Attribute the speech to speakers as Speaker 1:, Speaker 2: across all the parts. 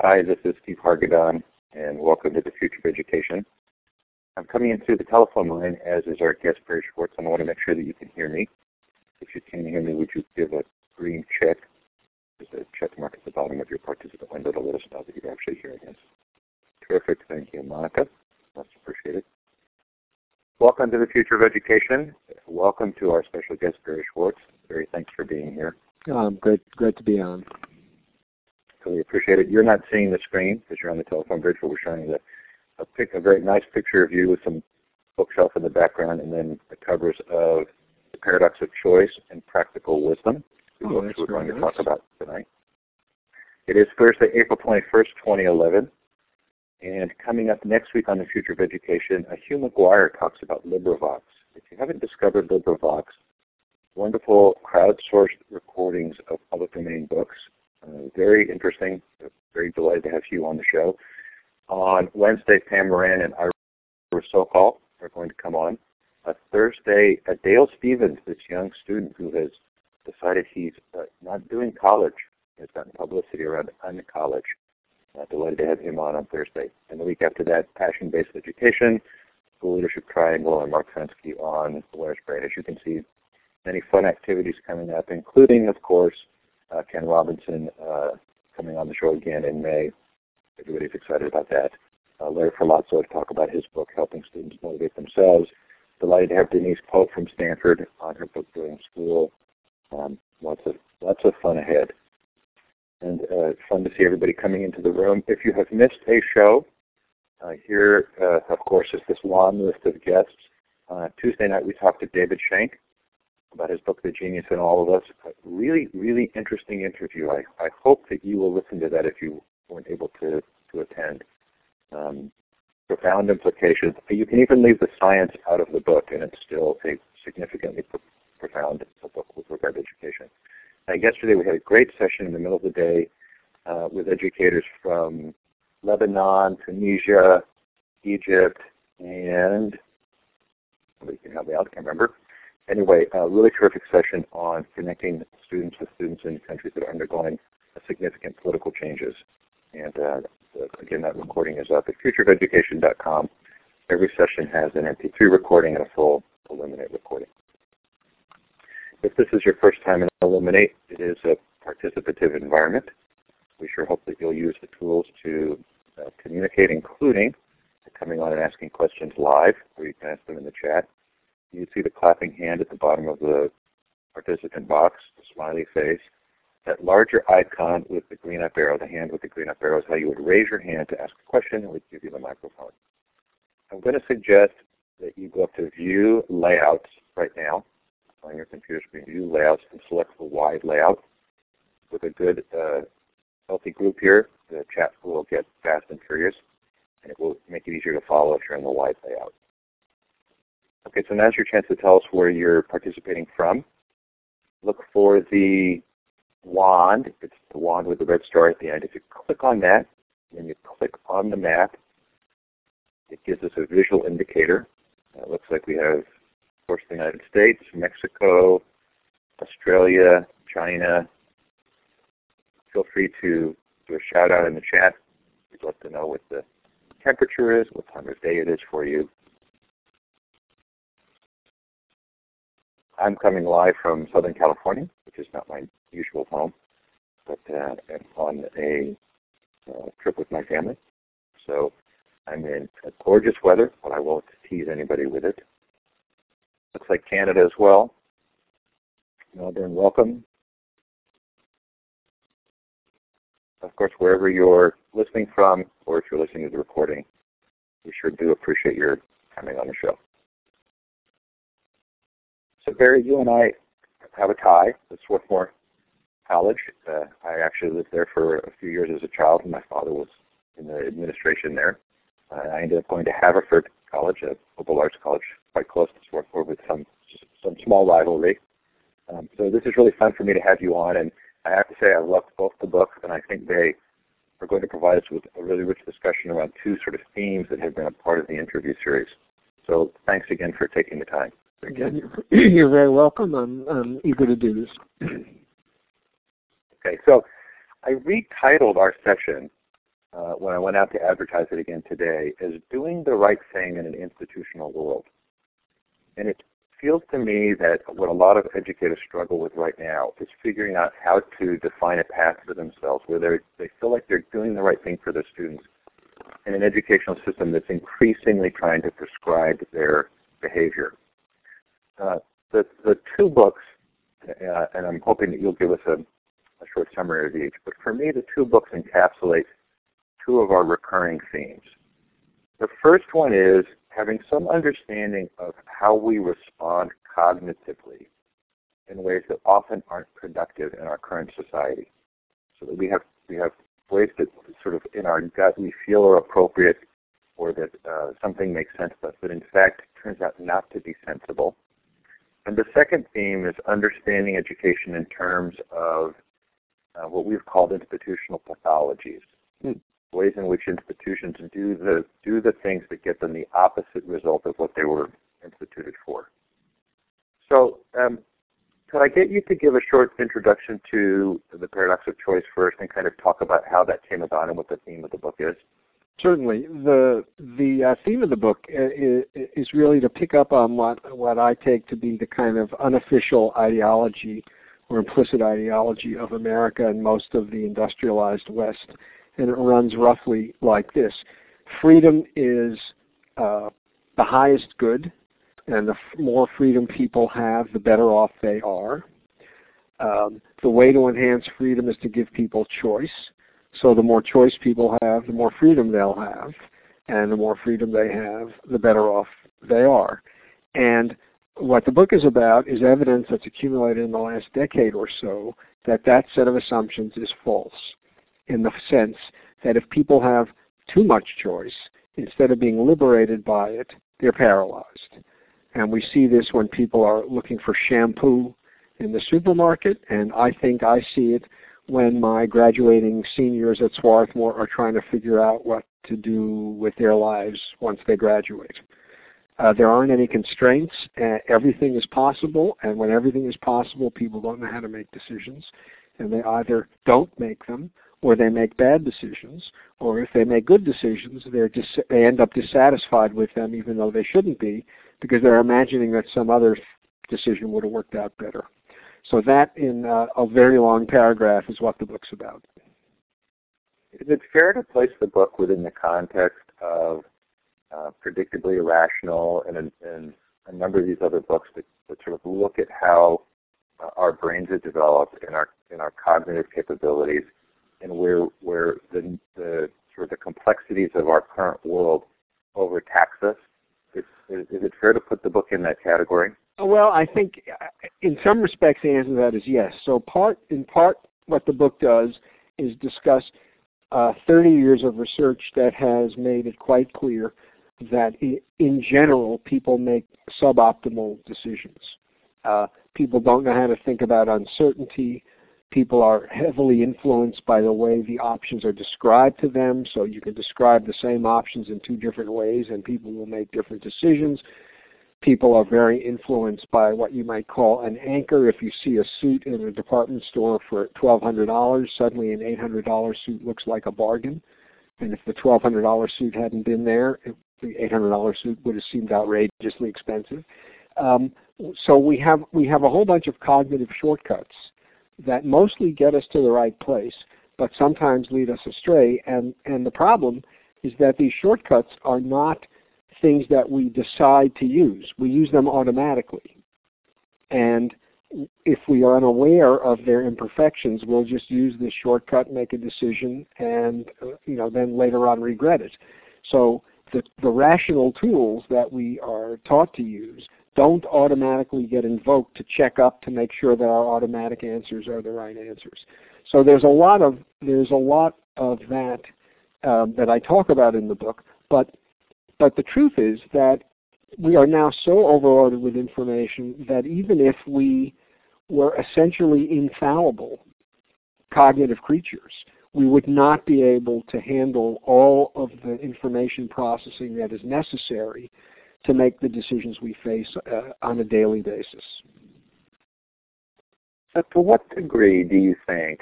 Speaker 1: Hi, this is Steve Hargadon, and welcome to the Future of Education. I'm coming in through the telephone line, as is our guest, Barry Schwartz, and I want to make sure that you can hear me. If you can hear me, would you give a green check? There's a check mark at the bottom of your participant window to let us know that you're actually hearing us. Terrific. Thank you, Monica. Much appreciated. Welcome to the Future of Education. Welcome to our special guest, Barry Schwartz. Barry, thanks for being here.
Speaker 2: Um, great, great to be on.
Speaker 1: Really appreciate it. You're not seeing the screen because you're on the telephone bridge, but we're showing you a, pic, a very nice picture of you with some bookshelf in the background and then the covers of The Paradox of Choice and Practical Wisdom, the
Speaker 2: oh,
Speaker 1: books we're going
Speaker 2: nice.
Speaker 1: to talk about tonight. It is Thursday, April 21st, 2011. And coming up next week on the Future of Education, Hugh McGuire talks about LibriVox. If you haven't discovered LibriVox, wonderful crowdsourced recordings of public domain books. Uh, very interesting. Very delighted to have you on the show. On Wednesday, Pam Moran and Ira Socol are going to come on. Uh, Thursday, uh, Dale Stephens, this young student who has decided he's uh, not doing college, has gotten publicity around college. Uh, delighted to have him on on Thursday. And the week after that, Passion-Based Education, School Leadership Triangle, and Mark Prensky on Awareness Brain. As you can see, many fun activities coming up, including, of course, uh, Ken Robinson uh, coming on the show again in May. Everybody's excited about that. Uh, Larry Ferlazzo to talk about his book, Helping Students Motivate Themselves. Delighted to have Denise Pope from Stanford on her book Doing school. Um, lots of lots of fun ahead, and uh, fun to see everybody coming into the room. If you have missed a show, uh, here, uh, of course, is this long list of guests. Uh, Tuesday night we talked to David Shenk, about his book, The Genius in All of Us. A really, really interesting interview. I, I hope that you will listen to that if you weren't able to, to attend. Um, profound implications. You can even leave the science out of the book, and it's still a significantly pro profound book with regard to education. Yesterday we had a great session in the middle of the day uh, with educators from Lebanon, Tunisia, Egypt, and somebody can help me out, I can't remember anyway, a really terrific session on connecting students with students in countries that are undergoing significant political changes. And uh, again, that recording is up at futureofeducation.com. Every session has an MP3 recording and a full Elluminate recording. If this is your first time in Elluminate, it is a participative environment. We sure hope that you'll use the tools to uh, communicate, including coming on and asking questions live, or you can ask them in the chat you see the clapping hand at the bottom of the participant box, the smiley face. That larger icon with the green up arrow, the hand with the green up arrow, is how you would raise your hand to ask a question and we'd give you the microphone. I'm going to suggest that you go up to View Layouts right now on your computer screen, View Layouts, and select the wide layout. With a good, uh, healthy group here, the chat will get fast and furious, and it will make it easier to follow if you're in the wide layout. Okay, so now's your chance to tell us where you're participating from. Look for the wand. It's the wand with the red star at the end. If you click on that, then you click on the map, it gives us a visual indicator. it looks like we have, of course, the United States, Mexico, Australia, China. Feel free to do a shout out in the chat. We'd love to know what the temperature is, what time of day it is for you. I'm coming live from Southern California, which is not my usual home, but uh, I'm on a uh, trip with my family. So I'm in gorgeous weather, but I won't tease anybody with it. Looks like Canada as well. Melbourne, welcome. Of course, wherever you're listening from, or if you're listening to the recording, we sure do appreciate your coming on the show. So Barry, you and I have a tie at Swarthmore College. Uh, I actually lived there for a few years as a child, and my father was in the administration there. Uh, I ended up going to Haverford College, a liberal arts college quite close to Swarthmore with some some small rivalry. Um, so this is really fun for me to have you on, and I have to say I loved both the books, and I think they are going to provide us with a really rich discussion around two sort of themes that have been a part of the interview series. So thanks again for taking the time.
Speaker 2: Again, you're very welcome. I'm, I'm eager to do this.
Speaker 1: okay, so I retitled our session uh, when I went out to advertise it again today as doing the right thing in an institutional world. And it feels to me that what a lot of educators struggle with right now is figuring out how to define a path for themselves where they they feel like they're doing the right thing for their students in an educational system that's increasingly trying to prescribe their behavior. Uh, the, the two books, uh, and I'm hoping that you'll give us a, a short summary of each, but for me the two books encapsulate two of our recurring themes. The first one is having some understanding of how we respond cognitively in ways that often aren't productive in our current society. So that we have we have ways that sort of in our gut we feel are appropriate or that uh, something makes sense to us, but in fact turns out not to be sensible. And the second theme is understanding education in terms of uh, what we've called institutional pathologies. Hmm ways in which institutions do the do the things that get them the opposite result of what they were instituted for. So, um, could I get you to give a short introduction to the paradox of choice first, and kind of talk about how that came about and what the theme of the book is?
Speaker 2: Certainly, the the uh, theme of the book is, is really to pick up on what what I take to be the kind of unofficial ideology or implicit ideology of America and most of the industrialized West and it runs roughly like this. Freedom is uh, the highest good, and the more freedom people have, the better off they are. Um, the way to enhance freedom is to give people choice. So the more choice people have, the more freedom they'll have. And the more freedom they have, the better off they are. And what the book is about is evidence that's accumulated in the last decade or so that that set of assumptions is false in the sense that if people have too much choice, instead of being liberated by it, they're paralyzed. And we see this when people are looking for shampoo in the supermarket, and I think I see it when my graduating seniors at Swarthmore are trying to figure out what to do with their lives once they graduate. Uh, there aren't any constraints. Uh, everything is possible, and when everything is possible, people don't know how to make decisions, and they either don't make them or they make bad decisions, or if they make good decisions, they're dis- they end up dissatisfied with them even though they shouldn't be, because they're imagining that some other decision would have worked out better. So that, in uh, a very long paragraph, is what the book's about.
Speaker 1: Is it fair to place the book within the context of uh, predictably irrational and, and, a number of these other books that, that sort of look at how uh, our brains are developed and our and our cognitive capabilities and where where the, the sort of the complexities of our current world overtax us. Is, is it fair to put the book in that category?
Speaker 2: Well, I think uh, in some respects the answer to that is yes. So part in part what the book does is discuss uh, 30 years of research that has made it quite clear that in general people make suboptimal decisions. Uh, people don't know how to think about uncertainty people are heavily influenced by the way the options are described to them. So you can describe the same options in two different ways and people will make different decisions. People are very influenced by what you might call an anchor. If you see a suit in a department store for $1,200, suddenly an $800 suit looks like a bargain. And if the $1,200 suit hadn't been there, it, the $800 suit would have seemed outrageously expensive. Um, so we have we have a whole bunch of cognitive shortcuts that mostly get us to the right place, but sometimes lead us astray. And, and the problem is that these shortcuts are not things that we decide to use. We use them automatically. And if we are unaware of their imperfections, we'll just use this shortcut, make a decision, and you know then later on regret it. So the, the rational tools that we are taught to use don't automatically get invoked to check up to make sure that our automatic answers are the right answers. So there's a lot of there's a lot of that um, that I talk about in the book, but but the truth is that we are now so overloaded with information that even if we were essentially infallible cognitive creatures, we would not be able to handle all of the information processing that is necessary to make the decisions we face uh, on a daily basis.
Speaker 1: So, to what degree do you think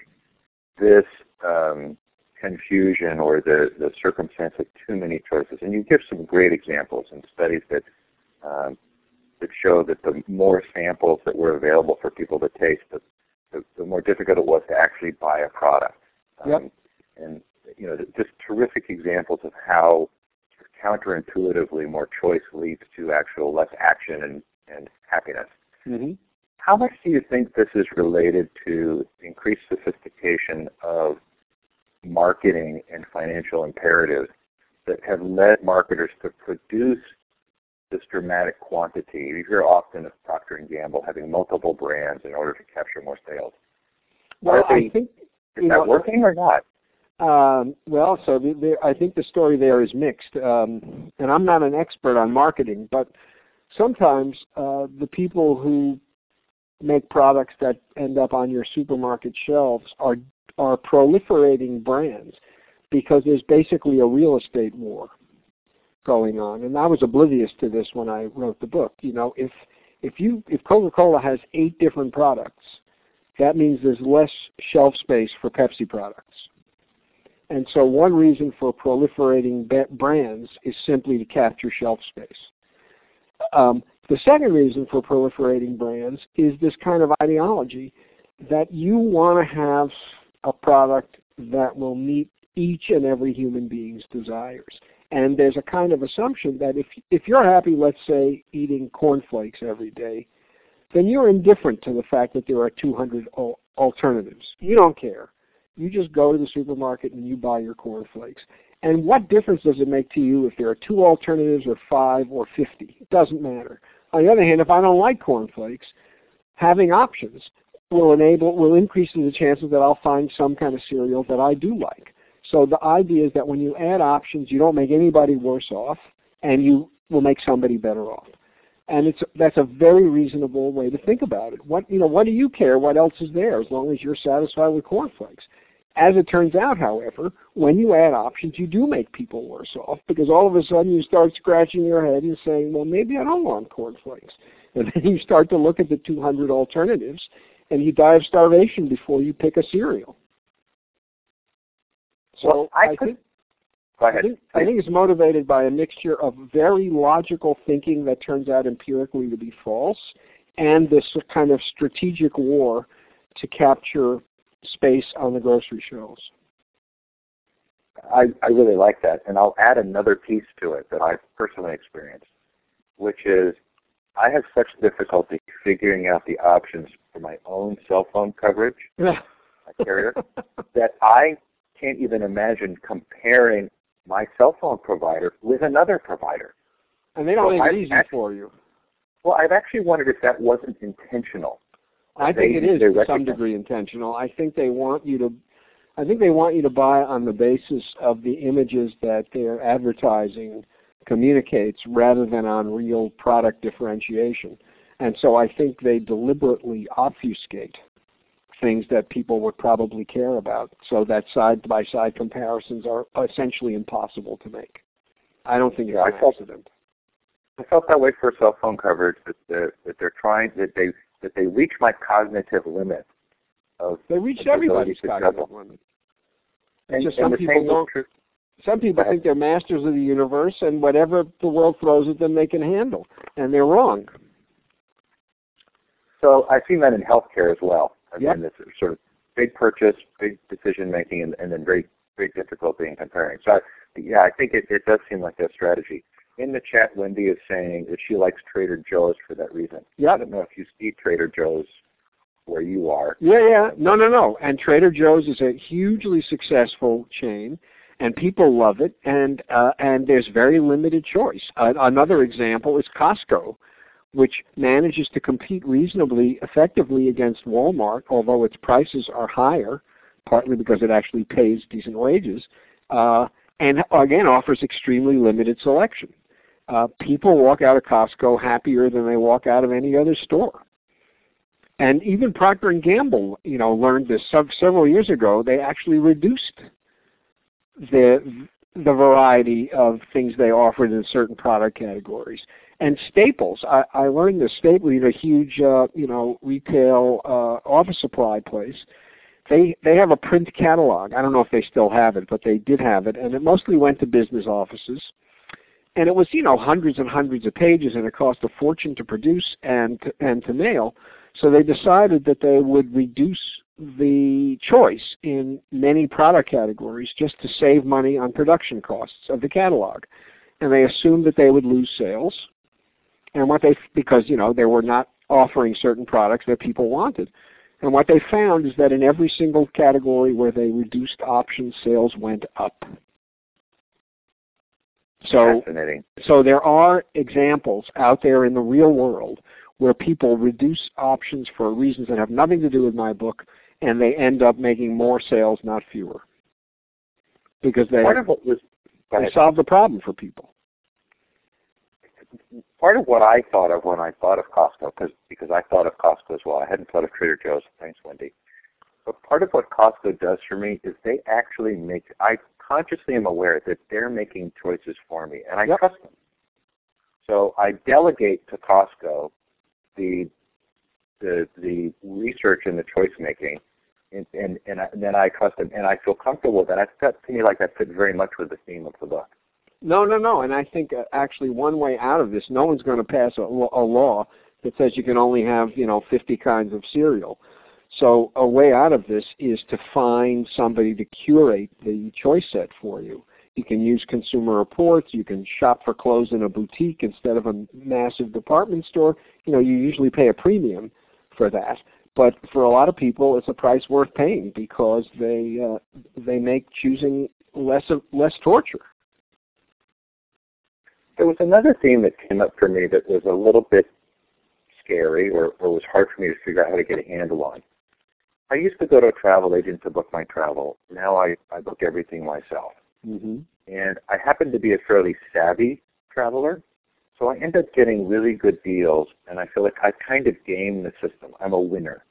Speaker 1: this um, confusion or the, the circumstance of too many choices. And you give some great examples and studies that um, that show that the more samples that were available for people to taste, the, the, the more difficult it was to actually buy a product.
Speaker 2: Um, yep.
Speaker 1: And you know, just terrific examples of how counterintuitively more choice leads to actual less action and, and happiness.
Speaker 2: Mm-hmm.
Speaker 1: How much do you think this is related to increased sophistication of marketing and financial imperatives that have led marketers to produce this dramatic quantity? You hear often of Procter and Gamble having multiple brands in order to capture more sales.
Speaker 2: Well,
Speaker 1: they,
Speaker 2: I think
Speaker 1: is that
Speaker 2: know,
Speaker 1: working or not?
Speaker 2: Um, well, so the, the, I think the story there is mixed, um, and I'm not an expert on marketing, but sometimes uh, the people who make products that end up on your supermarket shelves are are proliferating brands because there's basically a real estate war going on, and I was oblivious to this when I wrote the book. You know, if if you if Coca-Cola has eight different products, that means there's less shelf space for Pepsi products and so one reason for proliferating brands is simply to capture shelf space. Um, the second reason for proliferating brands is this kind of ideology that you want to have a product that will meet each and every human being's desires. And there's a kind of assumption that if if you're happy, let's say, eating cornflakes every day, then you're indifferent to the fact that there are 200 alternatives. You don't care. You just go to the supermarket and you buy your cornflakes. And what difference does it make to you if there are two alternatives or five or 50? It doesn't matter. On the other hand, if I don't like cornflakes, having options will enable will increase the chances that I'll find some kind of cereal that I do like. So the idea is that when you add options, you don't make anybody worse off, and you will make somebody better off. And it's that's a very reasonable way to think about it. What you know, what do you care what else is there as long as you're satisfied with cornflakes? As it turns out, however, when you add options, you do make people worse off because all of a sudden you start scratching your head and saying, well, maybe I don't want cornflakes. And then you start to look at the 200 alternatives and you die of starvation before you pick a cereal. So
Speaker 1: well, I,
Speaker 2: I think
Speaker 1: Go ahead.
Speaker 2: I think, I think, it's motivated by a mixture of very logical thinking that turns out empirically to be false, and this kind of strategic war to capture space on the grocery shelves.
Speaker 1: I, I really like that, and I'll add another piece to it that I've personally experienced, which is I have such difficulty figuring out the options for my own cell phone coverage, my carrier, that I can't even imagine comparing my cell phone provider with another provider.
Speaker 2: And they don't so make it easy actually, for you.
Speaker 1: Well, I've actually wondered if that wasn't intentional.
Speaker 2: I think it is to some degree intentional. I think they want you to I think they want you to buy on the basis of the images that they're advertising communicates rather than on real product differentiation. And so I think they deliberately obfuscate things that people would probably care about so that side by side comparisons are essentially impossible to make. I don't think it's yeah, an
Speaker 1: felt,
Speaker 2: accident.
Speaker 1: I felt that way for cell phone coverage that they're, that they're trying that they that they reach my cognitive limit of
Speaker 2: they reach everybody's cognitive limit.
Speaker 1: And,
Speaker 2: just
Speaker 1: and
Speaker 2: some people don't. Some people think they're masters of the universe, and whatever the world throws at them, they can handle, and they're wrong.
Speaker 1: So I've seen that in healthcare as well. Again,
Speaker 2: yep.
Speaker 1: this sort of big purchase, big decision making, and, and then very very difficulty in comparing. So I, yeah, I think it, it does seem like a strategy in the chat, Wendy is saying that she likes Trader Joe's for that reason.
Speaker 2: Yeah.
Speaker 1: I don't know if you see Trader Joe's where you are.
Speaker 2: Yeah, yeah. No, no, no. And Trader Joe's is a hugely successful chain, and people love it. And uh, and there's very limited choice. Uh, another example is Costco, which manages to compete reasonably effectively against Walmart, although its prices are higher, partly because it actually pays decent wages. Uh, and again offers extremely limited selection uh, people walk out of Costco happier than they walk out of any other store. And even Procter and Gamble, you know, learned this several years ago. They actually reduced the the variety of things they offered in certain product categories. And Staples, I, I learned this. Staples, a huge, uh, you know, retail uh, office supply place, they they have a print catalog. I don't know if they still have it, but they did have it, and it mostly went to business offices. And it was you know hundreds and hundreds of pages, and it cost a fortune to produce and to, and to mail. So they decided that they would reduce the choice in many product categories just to save money on production costs of the catalog. And they assumed that they would lose sales. And what they because you know they were not offering certain products that people wanted. And what they found is that in every single category where they reduced options, sales went up. So, so there are examples out there in the real world where people reduce options for reasons that have nothing to do with my book, and they end up making more sales, not fewer, because they,
Speaker 1: part of what was,
Speaker 2: they solve the problem for people.
Speaker 1: Part of what I thought of when I thought of Costco, because because I thought of Costco as well. I hadn't thought of Trader Joe's. Thanks, Wendy. But part of what Costco does for me is they actually make. I consciously am aware that they're making choices for me, and I
Speaker 2: yep.
Speaker 1: trust them. So I delegate to Costco the the the research and the choice making, and and and, I, and then I trust them, and I feel comfortable with that. That to me like that fit very much with the theme of the book.
Speaker 2: No, no, no. And I think uh, actually one way out of this, no one's going to pass a, a law that says you can only have you know 50 kinds of cereal. So a way out of this is to find somebody to curate the choice set for you. You can use consumer reports. You can shop for clothes in a boutique instead of a massive department store. You know, you usually pay a premium for that, but for a lot of people, it's a price worth paying because they uh, they make choosing less of, less torture.
Speaker 1: There was another theme that came up for me that was a little bit scary or, or was hard for me to figure out how to get a handle on. I used to go to a travel agent to book my travel. Now I, I book everything myself.
Speaker 2: Mm-hmm.
Speaker 1: And I happen to be a fairly savvy traveler, so I end up getting really good deals, and I feel like I kind of game the system. I'm a winner.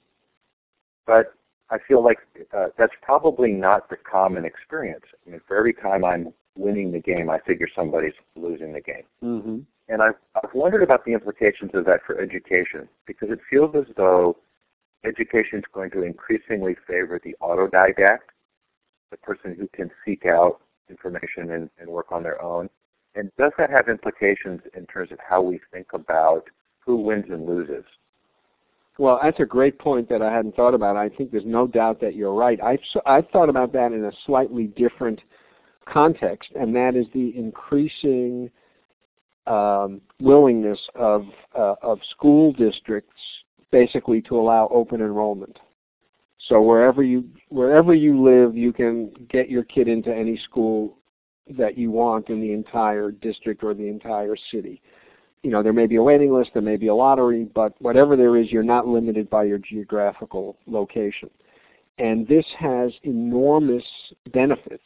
Speaker 1: But I feel like uh, that's probably not the common experience. I mean, for every time I'm winning the game, I figure somebody's losing the game.
Speaker 2: Mm-hmm.
Speaker 1: And I've, I've wondered about the implications of that for education, because it feels as though education is going to increasingly favor the autodidact, the person who can seek out information and, and work on their own? And does that have implications in terms of how we think about who wins and loses?
Speaker 2: Well, that's a great point that I hadn't thought about. I think there's no doubt that you're right. I've, I've thought about that in a slightly different context, and that is the increasing um, willingness of, uh, of school districts basically to allow open enrollment. So wherever you wherever you live, you can get your kid into any school that you want in the entire district or the entire city. You know, there may be a waiting list, there may be a lottery, but whatever there is, you're not limited by your geographical location. And this has enormous benefits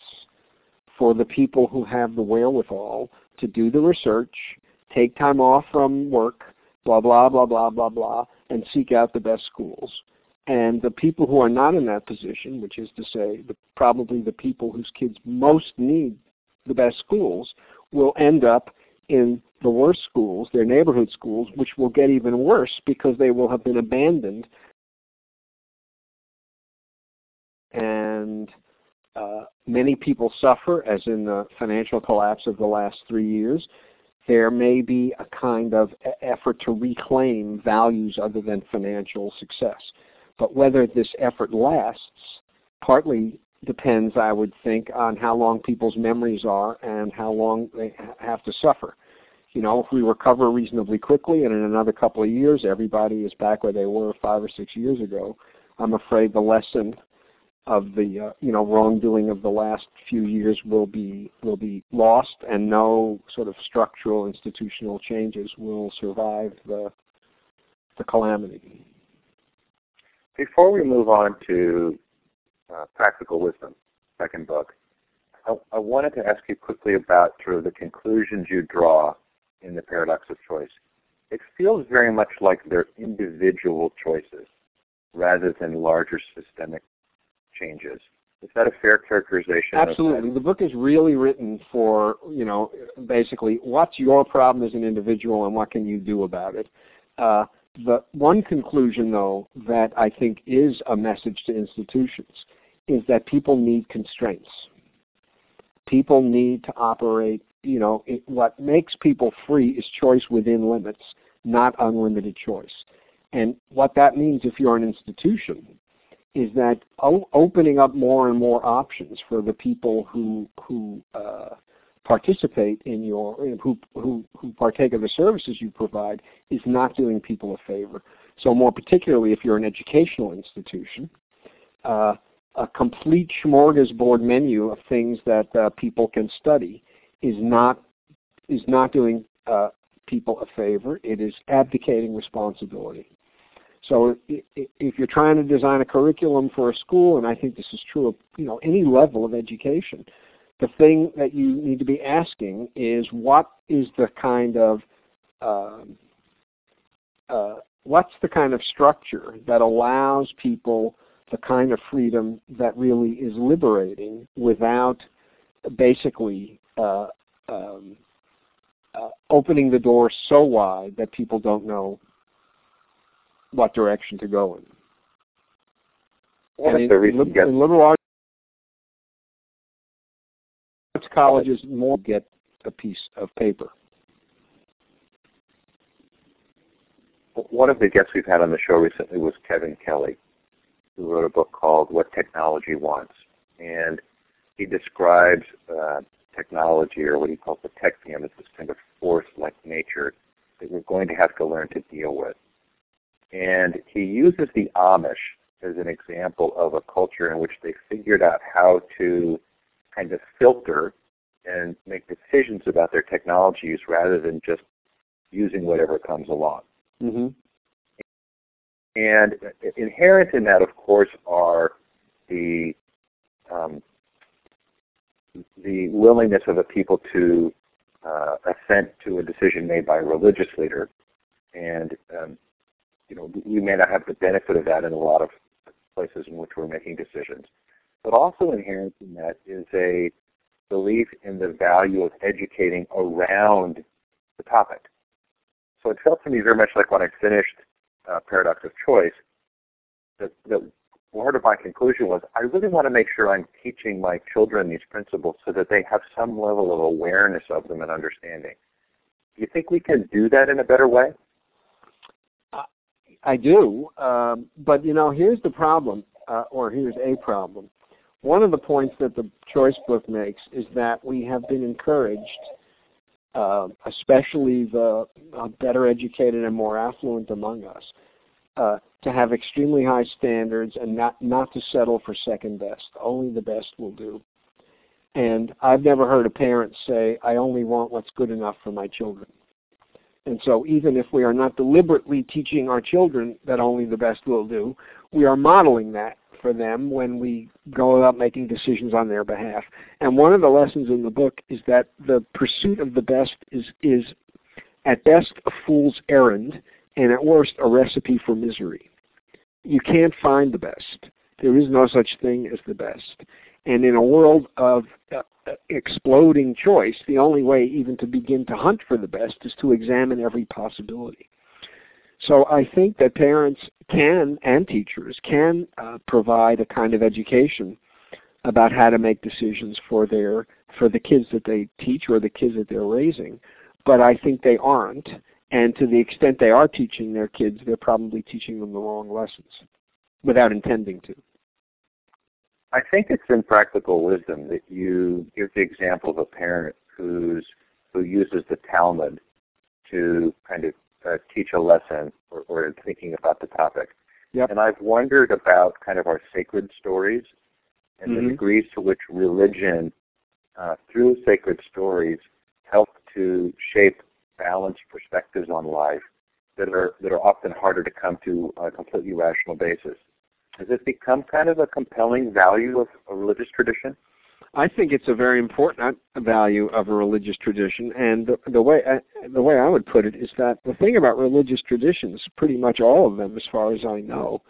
Speaker 2: for the people who have the wherewithal to do the research, take time off from work, blah, blah, blah, blah, blah, blah, and seek out the best schools. And the people who are not in that position, which is to say the, probably the people whose kids most need the best schools, will end up in the worst schools, their neighborhood schools, which will get even worse because they will have been abandoned. And uh, many people suffer, as in the financial collapse of the last three years. There may be a kind of effort to reclaim values other than financial success. But whether this effort lasts partly depends, I would think, on how long people's memories are and how long they have to suffer. You know, if we recover reasonably quickly and in another couple of years everybody is back where they were five or six years ago, I'm afraid the lesson of the uh, you know wrongdoing of the last few years will be will be lost, and no sort of structural institutional changes will survive the the calamity.
Speaker 1: Before we move on to uh, Practical Wisdom, second book, I, I, wanted to ask you quickly about sort of the conclusions you draw in the Paradox of Choice. It feels very much like they're individual choices rather than larger systemic changes. Is that a fair characterization?
Speaker 2: Absolutely. The book is really written for, you know, basically what's your problem as an individual and what can you do about it. Uh, The one conclusion, though, that I think is a message to institutions is that people need constraints. People need to operate, you know, it, what makes people free is choice within limits, not unlimited choice. And what that means if you're an institution is that opening up more and more options for the people who who uh, participate in your who, who who partake of the services you provide is not doing people a favor. So more particularly if you're an educational institution, uh, a complete smorgasbord menu of things that uh, people can study is not is not doing uh, people a favor. It is abdicating responsibility. So if you're trying to design a curriculum for a school, and I think this is true of you know any level of education, the thing that you need to be asking is what is the kind of uh, uh, what's the kind of structure that allows people the kind of freedom that really is liberating without basically uh, um, uh, opening the door so wide that people don't know what direction to go in.
Speaker 1: What
Speaker 2: and
Speaker 1: in, in,
Speaker 2: in liberal arts colleges more get a piece of paper.
Speaker 1: One of the guests we've had on the show recently was Kevin Kelly, who wrote a book called What Technology Wants. And he describes uh, technology, or what he calls the technium, as this kind of force like nature that we're going to have to learn to deal with. And he uses the Amish as an example of a culture in which they figured out how to kind of filter and make decisions about their technologies rather than just using whatever comes along.
Speaker 2: Mm-hmm.
Speaker 1: And inherent in that, of course, are the um, the willingness of a people to uh, assent to a decision made by a religious leader, and um, you know we may not have the benefit of that in a lot of places in which we're making decisions. But also inherent in that is a belief in the value of educating around the topic. So it felt to me very much like when I finished uh, Paradox of Choice, that, that part of my conclusion was I really want to make sure I'm teaching my children these principles so that they have some level of awareness of them and understanding. Do you think we can do that in a better way?
Speaker 2: I do, um, but you know, here's the problem, uh, or here's a problem. One of the points that the choice book makes is that we have been encouraged, uh, especially the uh, better educated and more affluent among us, uh, to have extremely high standards and not not to settle for second best. Only the best will do. And I've never heard a parent say, "I only want what's good enough for my children." And so even if we are not deliberately teaching our children that only the best will do, we are modeling that for them when we go about making decisions on their behalf. And one of the lessons in the book is that the pursuit of the best is, is at best a fool's errand and at worst a recipe for misery. You can't find the best. There is no such thing as the best. And in a world of uh, exploding choice, the only way even to begin to hunt for the best is to examine every possibility. So I think that parents can and teachers can uh, provide a kind of education about how to make decisions for their for the kids that they teach or the kids that they're raising. But I think they aren't, and to the extent they are teaching their kids, they're probably teaching them the wrong lessons without intending to.
Speaker 1: I think it's in practical wisdom that you give the example of a parent who's who uses the Talmud to kind of uh, teach a lesson or, or thinking about the topic.
Speaker 2: Yep.
Speaker 1: And I've wondered about kind of our sacred stories and
Speaker 2: mm-hmm.
Speaker 1: the degrees to which religion, uh, through sacred stories, help to shape balanced perspectives on life that are that are often harder to come to on a completely rational basis. Has it become kind of a compelling value of a religious tradition?
Speaker 2: I think it's a very important value of a religious tradition, and the, the way I, the way I would put it is that the thing about religious traditions, pretty much all of them, as far as I know,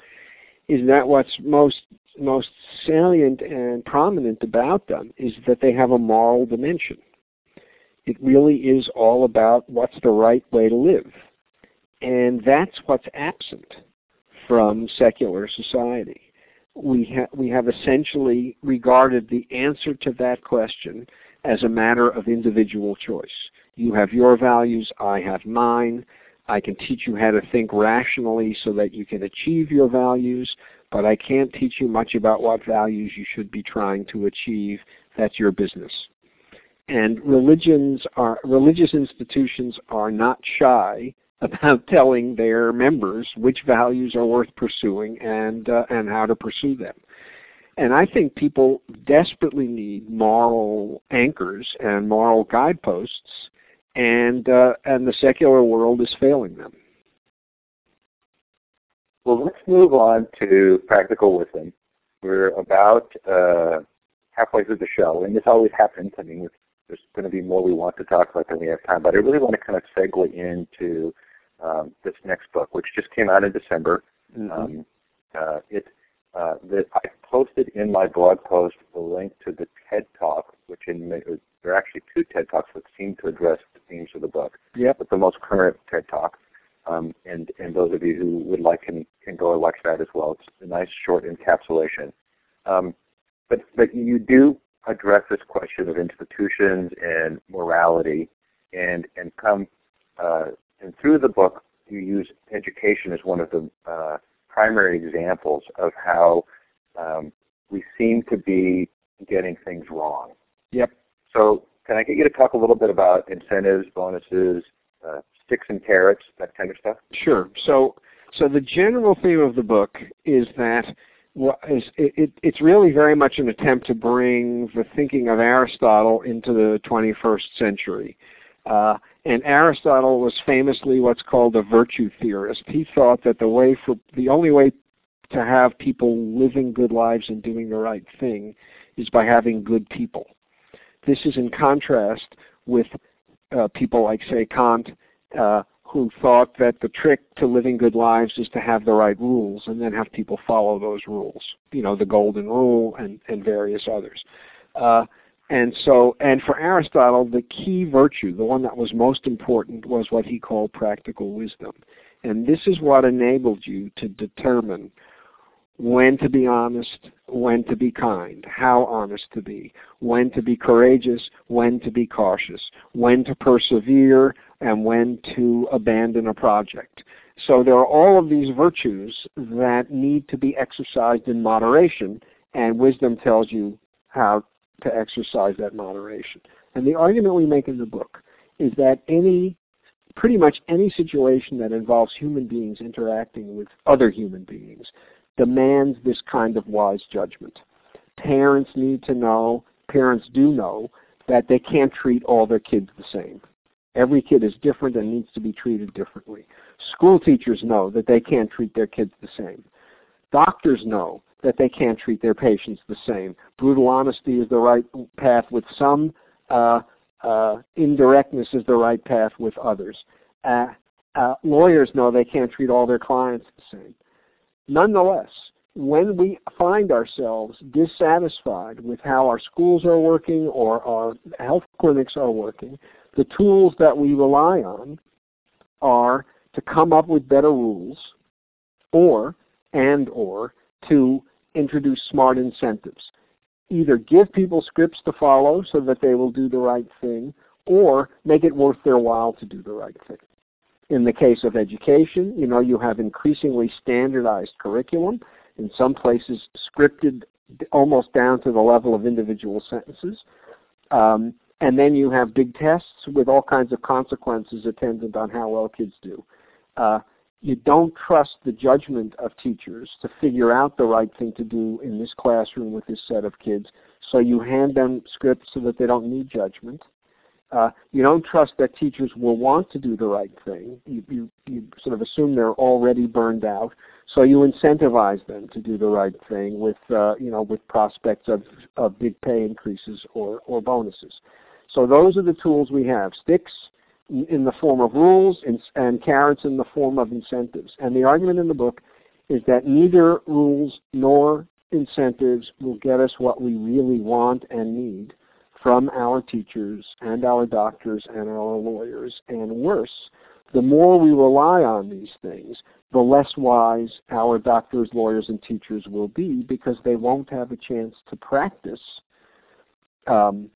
Speaker 2: is that what's most most salient and prominent about them is that they have a moral dimension. It really is all about what's the right way to live. And that's what's absent from secular society. We, ha- we have essentially regarded the answer to that question as a matter of individual choice. You have your values, I have mine. I can teach you how to think rationally so that you can achieve your values, but I can't teach you much about what values you should be trying to achieve. That's your business. And religions are religious institutions are not shy about telling their members which values are worth pursuing and uh, and how to pursue them. And I think people desperately need moral anchors and moral guideposts, and uh, and the secular world is failing them.
Speaker 1: Well, let's move on to practical wisdom. We're about uh, halfway through the show, and this always happens. I mean, there's going to be more we want to talk about than we have time, but I really want to kind of segue into um, this next book, which just came out in December. Mm-hmm. Um, uh, it uh, that I posted in my blog post the link to the TED Talk, which in there are actually two TED Talks that seem to address the themes of the book.
Speaker 2: Yeah.
Speaker 1: But the most current TED Talk, um, and and those of you who would like can can go and watch that as well. It's a nice short encapsulation. Um, but but you do address this question of institutions and morality, and and come uh, and through the book you use education as one of the uh, primary examples of how um, we seem to be getting things wrong.
Speaker 2: Yep.
Speaker 1: So can I get you to talk a little bit about incentives, bonuses, uh, sticks and carrots, that kind of stuff?
Speaker 2: Sure. So so the general theme of the book is that it's really very much an attempt to bring the thinking of Aristotle into the 21st century. Uh, and Aristotle was famously what's called a virtue theorist. He thought that the way for the only way to have people living good lives and doing the right thing is by having good people. This is in contrast with uh, people like, say, Kant, uh, who thought that the trick to living good lives is to have the right rules and then have people follow those rules. You know, the golden rule and, and various others. Uh, and so, and for Aristotle, the key virtue, the one that was most important, was what he called practical wisdom. And this is what enabled you to determine when to be honest, when to be kind, how honest to be, when to be courageous, when to be cautious, when to persevere, and when to abandon a project. So there are all of these virtues that need to be exercised in moderation, and wisdom tells you how to exercise that moderation. And the argument we make in the book is that any, pretty much any situation that involves human beings interacting with other human beings demands this kind of wise judgment. Parents need to know, parents do know, that they can't treat all their kids the same. Every kid is different and needs to be treated differently. School teachers know that they can't treat their kids the same. Doctors know that they can't treat their patients the same. Brutal honesty is the right path with some. Uh, uh, indirectness is the right path with others. Uh, uh, lawyers know they can't treat all their clients the same. Nonetheless, when we find ourselves dissatisfied with how our schools are working or our health clinics are working, the tools that we rely on are to come up with better rules or and or to introduce smart incentives. Either give people scripts to follow so that they will do the right thing, or make it worth their while to do the right thing. In the case of education, you know, you have increasingly standardized curriculum, in some places scripted almost down to the level of individual sentences. Um, and then you have big tests with all kinds of consequences attendant on how well kids do. Uh, you don't trust the judgment of teachers to figure out the right thing to do in this classroom with this set of kids, so you hand them scripts so that they don't need judgment. Uh, you don't trust that teachers will want to do the right thing. You, you, you sort of assume they're already burned out, so you incentivize them to do the right thing with, uh, you know, with prospects of, of big pay increases or, or bonuses. So those are the tools we have: sticks, in the form of rules and, and carrots in the form of incentives. And the argument in the book is that neither rules nor incentives will get us what we really want and need from our teachers and our doctors and our lawyers. And worse, the more we rely on these things, the less wise our doctors, lawyers, and teachers will be because they won't have a chance to practice um,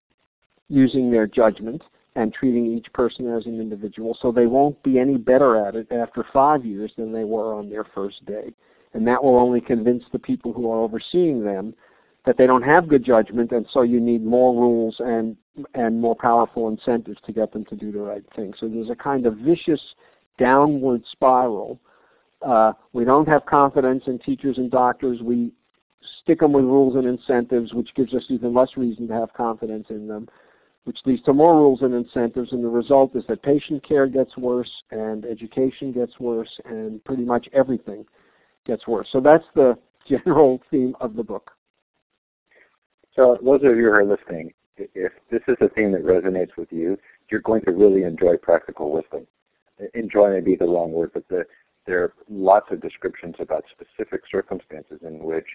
Speaker 2: using their judgment and treating each person as an individual. So they won't be any better at it after five years than they were on their first day. And that will only convince the people who are overseeing them that they don't have good judgment, and so you need more rules and and more powerful incentives to get them to do the right thing. So there's a kind of vicious downward spiral. Uh, we don't have confidence in teachers and doctors. We stick them with rules and incentives, which gives us even less reason to have confidence in them, which leads to more rules and incentives. And the result is that patient care gets worse, and education gets worse, and pretty much everything gets worse. So that's the general theme of the book.
Speaker 1: So those of you who are listening, if this is a theme that resonates with you, you're going to really enjoy practical wisdom. Enjoy may be the wrong word, but the, there are lots of descriptions about specific circumstances in which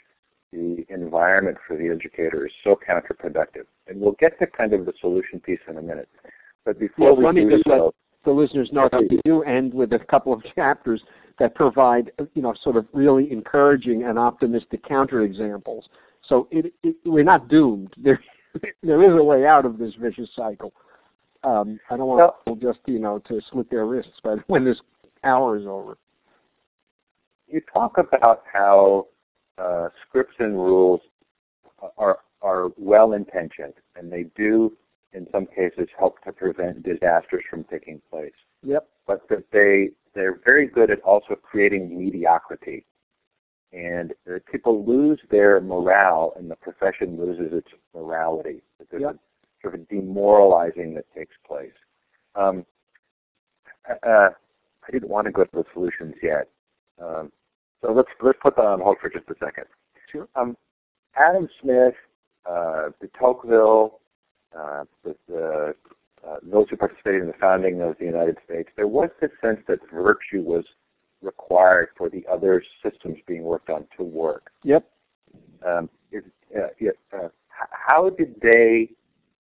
Speaker 1: the environment for the educator is so counterproductive. And we'll get to kind of the solution piece in a minute. But before
Speaker 2: well,
Speaker 1: we do so,
Speaker 2: the listeners know that we do end with a couple of chapters that provide, you know, sort of really encouraging and optimistic counterexamples. So it, it, we're not doomed. There, there is a way out of this vicious cycle. Um, I don't want well, people just, you know, to slit their wrists by when this hour is over.
Speaker 1: You talk about how uh, scripts and rules are are well intentioned, and they do, in some cases, help to prevent disasters from taking place.
Speaker 2: Yep.
Speaker 1: But that they they're very good at also creating mediocrity, and uh, people lose their morale, and the profession loses its morality. There's yep. a sort of demoralizing that takes place. Um, uh, I didn't want to go to the solutions yet. Um, so let's let's put that on hold for just a second.
Speaker 2: Sure.
Speaker 1: Um, Adam Smith, uh, de Tocqueville, uh, the, the uh, those who participated in the founding of the United States, there was this sense that virtue was required for the other systems being worked on to work.
Speaker 2: Yep.
Speaker 1: Um, it, uh, uh, how did they?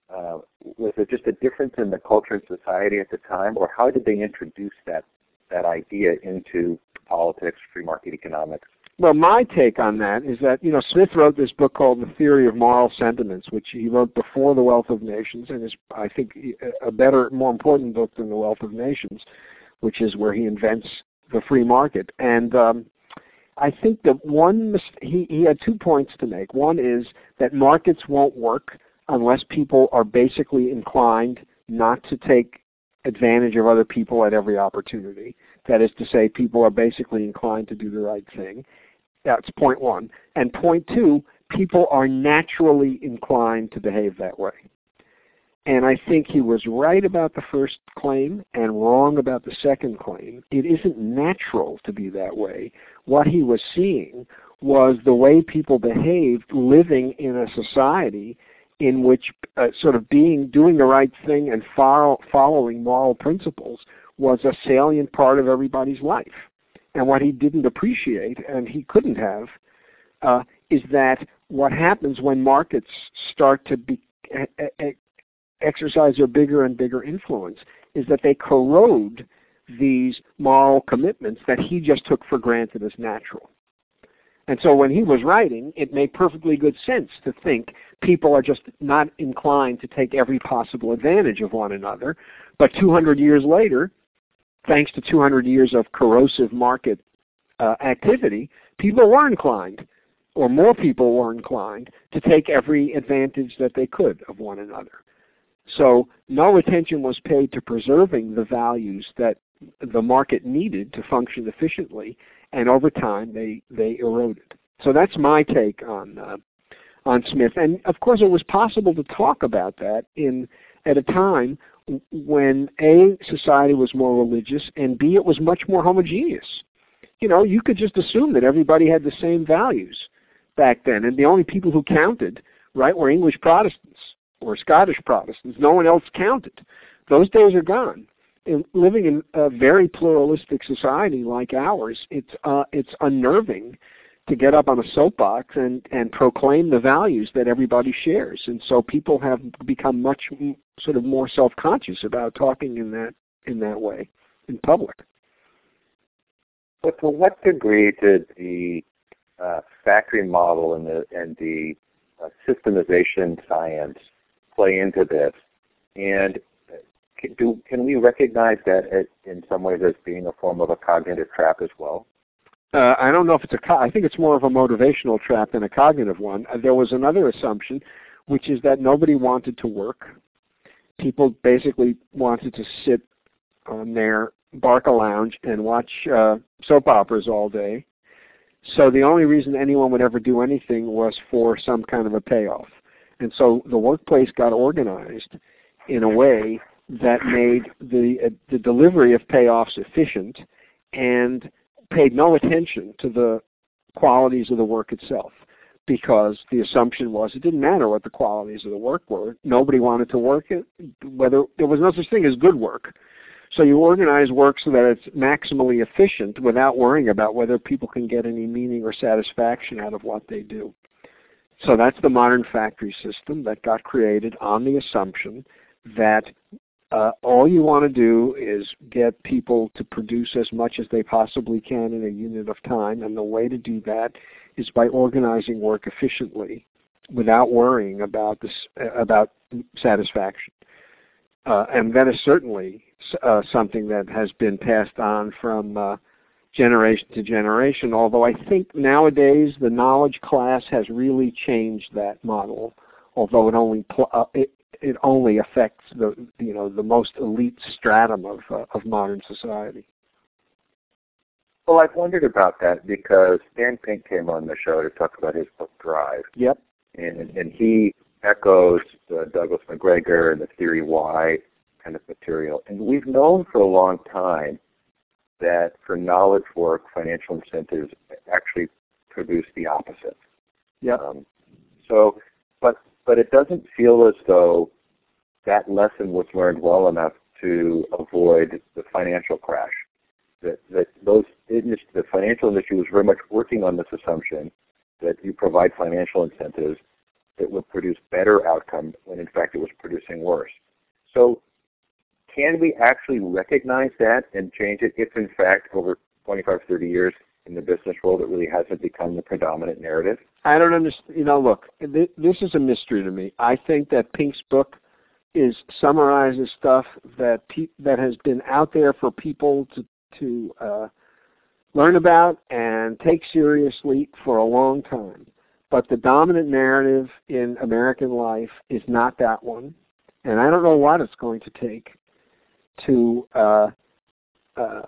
Speaker 1: Uh, was it just a difference in the culture and society at the time, or how did they introduce that that idea into politics, free market economics?
Speaker 2: Well, my take on that is that you know Smith wrote this book called The Theory of Moral Sentiments, which he wrote before The Wealth of Nations, and is I think a better, more important book than The Wealth of Nations, which is where he invents the free market. And um, I think that one he he had two points to make. One is that markets won't work unless people are basically inclined not to take advantage of other people at every opportunity. That is to say, people are basically inclined to do the right thing. That's point one. And point two, people are naturally inclined to behave that way. And I think he was right about the first claim and wrong about the second claim. It isn't natural to be that way. What he was seeing was the way people behaved living in a society in which uh, sort of being doing the right thing and follow, following moral principles was a salient part of everybody's life. And what he didn't appreciate, and he couldn't have, uh, is that what happens when markets start to be, exercise a bigger and bigger influence is that they corrode these moral commitments that he just took for granted as natural. And so when he was writing, it made perfectly good sense to think people are just not inclined to take every possible advantage of one another. But 200 years later, thanks to 200 years of corrosive market uh, activity, people were inclined, or more people were inclined, to take every advantage that they could of one another. So no attention was paid to preserving the values that the market needed to function efficiently, and over time they they eroded. So that's my take on uh, on Smith. And of course, it was possible to talk about that in at a time when a society was more religious, and b it was much more homogeneous. You know, you could just assume that everybody had the same values back then, and the only people who counted, right, were English Protestants or Scottish Protestants. No one else counted. Those days are gone. In living in a very pluralistic society like ours, it's uh, it's unnerving to get up on a soapbox and and proclaim the values that everybody shares. And so people have become much sort of more self-conscious about talking in that in that way. in public.
Speaker 1: But to what degree did the uh, factory model and the and the uh, systemization science play into this? And can, do, can we recognize that as, in some ways as being a form of a cognitive trap as well?
Speaker 2: Uh, I don't know if it's a. I think it's more of a motivational trap than a cognitive one. Uh, there was another assumption, which is that nobody wanted to work. People basically wanted to sit on their Barca lounge and watch uh, soap operas all day. So the only reason anyone would ever do anything was for some kind of a payoff. And so the workplace got organized in a way that made the uh, the delivery of payoffs efficient and paid no attention to the qualities of the work itself because the assumption was it didn't matter what the qualities of the work were. Nobody wanted to work it, whether there was no such thing as good work. So you organize work so that it's maximally efficient without worrying about whether people can get any meaning or satisfaction out of what they do. So that's the modern factory system that got created on the assumption that uh, all you want to do is get people to produce as much as they possibly can in a unit of time, and the way to do that is by organizing work efficiently without worrying about this about satisfaction. Uh, and that is certainly uh, something that has been passed on from uh, generation to generation. Although I think nowadays the knowledge class has really changed that model. Although it only pl- uh, it, it only affects the you know the most elite stratum of uh, of modern society.
Speaker 1: Well, I've wondered about that because Dan Pink came on the show to talk about his book Drive.
Speaker 2: Yep.
Speaker 1: And and he echoes the Douglas McGregor and the Theory Y kind of material. And we've known for a long time that for knowledge work, financial incentives actually produce the opposite.
Speaker 2: Yeah.
Speaker 1: Um, so, but but it doesn't feel as though that lesson was learned well enough to avoid the financial crash. That that those industry, the financial industry was very much working on this assumption that you provide financial incentives that would produce better outcomes when in fact it was producing worse. So can we actually recognize that and change it if in fact over 25, 30 years in the business world it really hasn't become the predominant narrative?
Speaker 2: I don't understand. You know, look, th- this is a mystery to me. I think that Pink's book is summarizes stuff that pe- that has been out there for people to to uh, learn about and take seriously for a long time. But the dominant narrative in American life is not that one, and I don't know what it's going to take to uh, uh,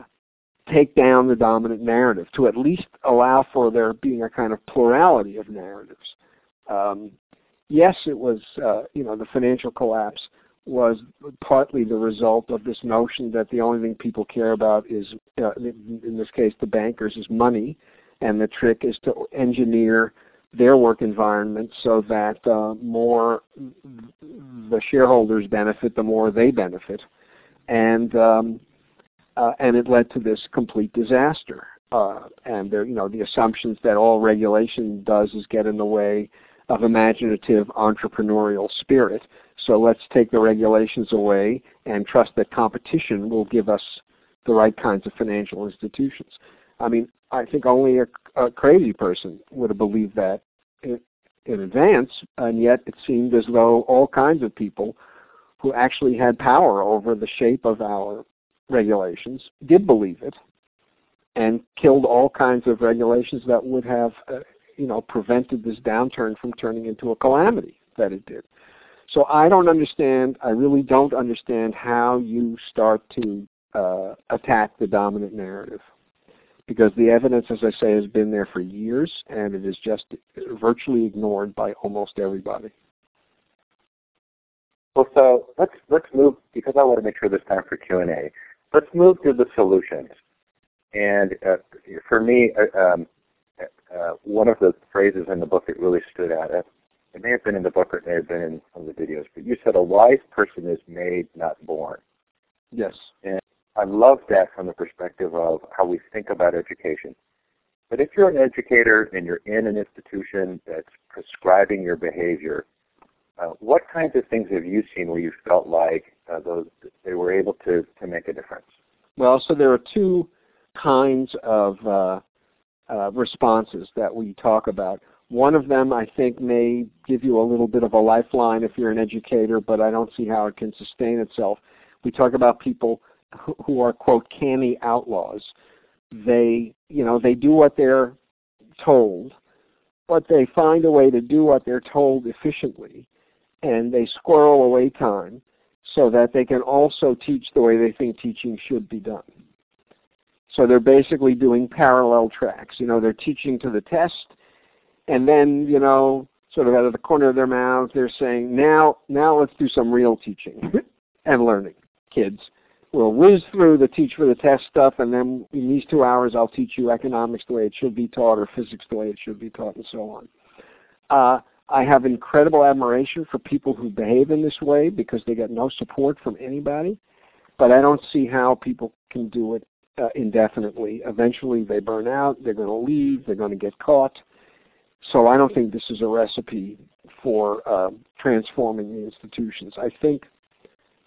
Speaker 2: take down the dominant narrative, to at least allow for there being a kind of plurality of narratives. Um, yes, it was, uh, you know, the financial collapse was partly the result of this notion that the only thing people care about is, uh, in this case, the bankers, is money, and the trick is to engineer their work environment so that uh, more the shareholders benefit, the more they benefit and um, uh, and it led to this complete disaster. Uh, and there, you know, the assumptions that all regulation does is get in the way of imaginative entrepreneurial spirit. So let's take the regulations away and trust that competition will give us the right kinds of financial institutions. I mean, I think only a, a crazy person would have believed that in, in advance, and yet it seemed as though all kinds of people who actually had power over the shape of our regulations did believe it and killed all kinds of regulations that would have uh, you know prevented this downturn from turning into a calamity that it did. So i don't understand i really don't understand how you start to uh, attack the dominant narrative. Because the evidence as i say has been there for years and it is just virtually ignored by almost everybody.
Speaker 1: Well, so let's let's move because I want to make sure there's time for Q and A. Let's move to the solutions. And uh, for me, uh, um, uh, one of the phrases in the book that really stood out. Uh, it may have been in the book or it may have been in one of the videos, but you said a wise person is made, not born.
Speaker 2: Yes.
Speaker 1: And I love that from the perspective of how we think about education. But if you're an educator and you're in an institution that's prescribing your behavior, uh, what kinds of things have you seen where you felt like uh, those they were able to to make a difference?
Speaker 2: Well, so there are two kinds of uh, uh, responses that we talk about. One of them, I think, may give you a little bit of a lifeline if you're an educator, but I don't see how it can sustain itself. We talk about people who are quote canny outlaws. They, you know, they do what they're told, but they find a way to do what they're told efficiently, and they squirrel away time so that they can also teach the way they think teaching should be done. So they're basically doing parallel tracks. You know, they're teaching to the test, and then, you know, sort of out of the corner of their mouths, they're saying, now, now let's do some real teaching and learning, kids. We'll whiz through the teach for the test stuff, and then in these two hours, I'll teach you economics the way it should be taught, or physics the way it should be taught, and so on. Uh, I have incredible admiration for people who behave in this way because they get no support from anybody, but I don't see how people can do it uh, indefinitely. Eventually, they burn out. They're going to leave. They're going to get caught. So I don't think this is a recipe for uh, transforming the institutions. I think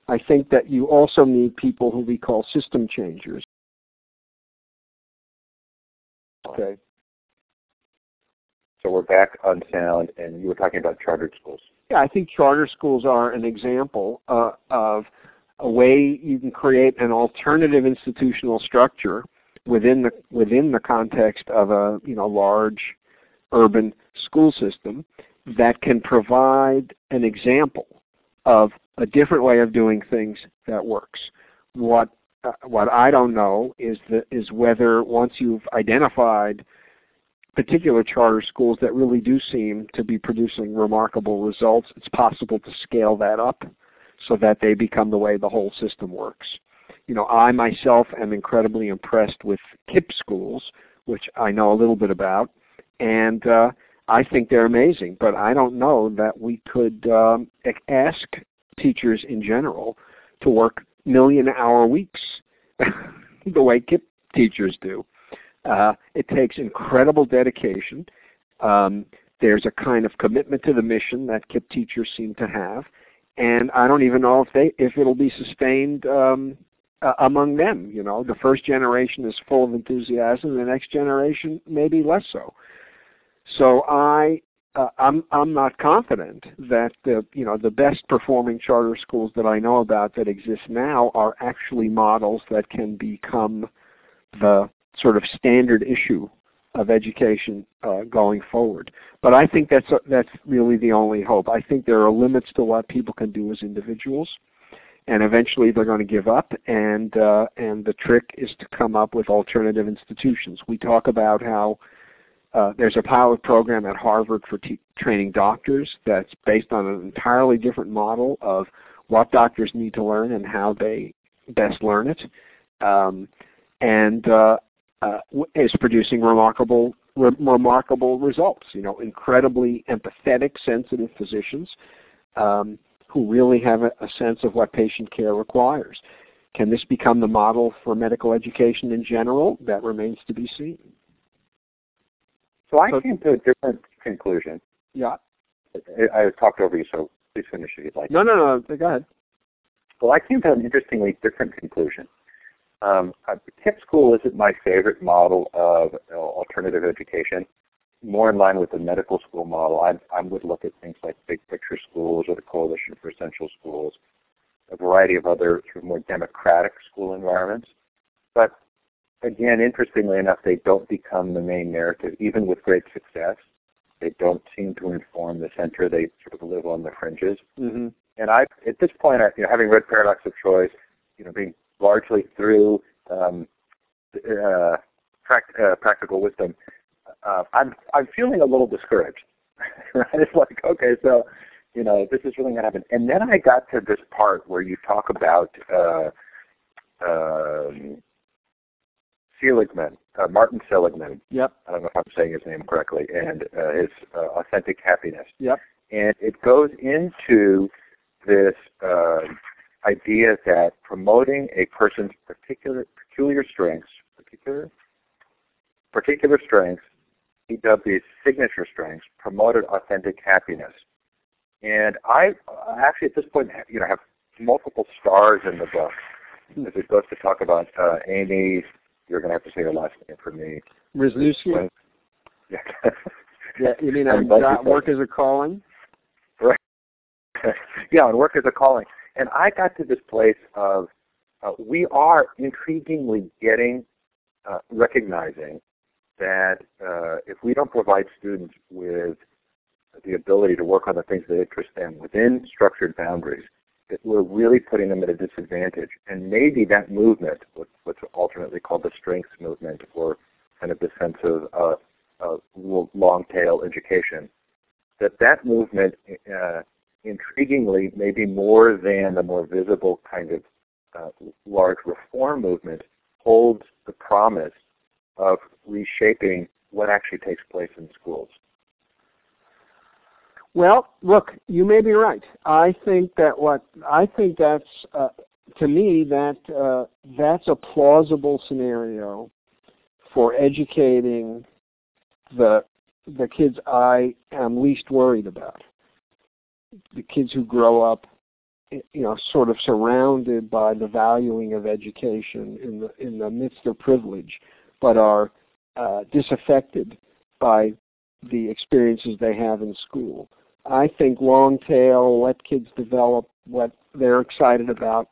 Speaker 2: I think that you also need people who we call system changers.
Speaker 1: Okay. So we're back on sound, and you were talking about chartered schools.
Speaker 2: Yeah, I think charter schools are an example uh, of a way you can create an alternative institutional structure within the within the context of a you know large urban school system that can provide an example of a different way of doing things that works. What uh, what I don't know is that is whether once you've identified particular charter schools that really do seem to be producing remarkable results, it's possible to scale that up so that they become the way the whole system works. You know, I myself am incredibly impressed with KIPP schools, which I know a little bit about, and uh, I think they're amazing. But I don't know that we could um, ask teachers in general to work million-hour weeks the way KIPP teachers do. Uh, it takes incredible dedication. Um, there's a kind of commitment to the mission that KIPP teachers seem to have, and I don't even know if they if it'll be sustained um, uh, among them. You know, the first generation is full of enthusiasm, the next generation maybe less so. So I uh, I'm I'm not confident that the you know the best performing charter schools that I know about that exist now are actually models that can become the sort of standard issue of education uh, going forward. But I think that's that's really the only hope. I think there are limits to what people can do as individuals, and eventually they're going to give up. And uh, and the trick is to come up with alternative institutions. We talk about how uh, there's a pilot program at Harvard for training doctors that's based on an entirely different model of what doctors need to learn and how they best learn it. Um, and uh, uh, is producing remarkable re remarkable results. You know, incredibly empathetic, sensitive physicians um, who really have a, a, sense of what patient care requires. Can this become the model for medical education in general? That remains to be seen.
Speaker 1: So I came to a different conclusion.
Speaker 2: Yeah.
Speaker 1: I, I talked over you, so please finish if you'd like.
Speaker 2: No, no, no. Go ahead.
Speaker 1: Well, I came to an interestingly different conclusion. Um, KIPP school isn't my favorite model of uh, alternative education. More in line with the medical school model, I, I would look at things like big picture schools or the Coalition for Essential Schools, a variety of other sort of more democratic school environments. But again, interestingly enough, they don't become the main narrative, even with great success. They don't seem to inform the center. They sort of live on the fringes.
Speaker 2: Mm-hmm.
Speaker 1: And I, at this point, I, you know, having read Paradox of Choice, you know, being largely through um, uh, uh, practical wisdom, uh, I'm I'm feeling a little discouraged. right? It's like, okay, so you know, this is really going to happen. And then I got to this part where you talk about uh, um, Seligman, uh, Martin Seligman.
Speaker 2: Yep.
Speaker 1: I don't know if I'm saying his name correctly, and uh, his uh, authentic happiness.
Speaker 2: Yep.
Speaker 1: And it goes into this uh, idea that promoting a person's particular peculiar strengths, particular particular strengths, EW's signature strengths, promoted authentic happiness. And I actually at this point, you know, have multiple stars in the book As we're supposed to talk about uh, Amy, you're going to have to say her last name for me.
Speaker 2: Wrzesniewski?
Speaker 1: Yeah.
Speaker 2: yeah, you mean on work as a calling?
Speaker 1: Right. yeah, and work as a calling. And I got to this place of uh, we are intriguingly getting, uh, recognizing that uh, if we don't provide students with the ability to work on the things that interest them within structured boundaries, that we're really putting them at a disadvantage. And maybe that movement, what's alternately called the strengths movement, or kind of the sense of uh, long tail education, that that movement, uh, intriguingly, maybe more than the more visible kind of uh, large reform movement, holds the promise of reshaping what actually takes place in schools.
Speaker 2: Well, look, you may be right. I think that what I think that's uh, to me that uh, that's a plausible scenario for educating the the kids I am least worried about. The kids who grow up, you know, sort of surrounded by the valuing of education in the in the midst of privilege, but are uh, disaffected by the experiences they have in school. I think long tail, let kids develop what they're excited about,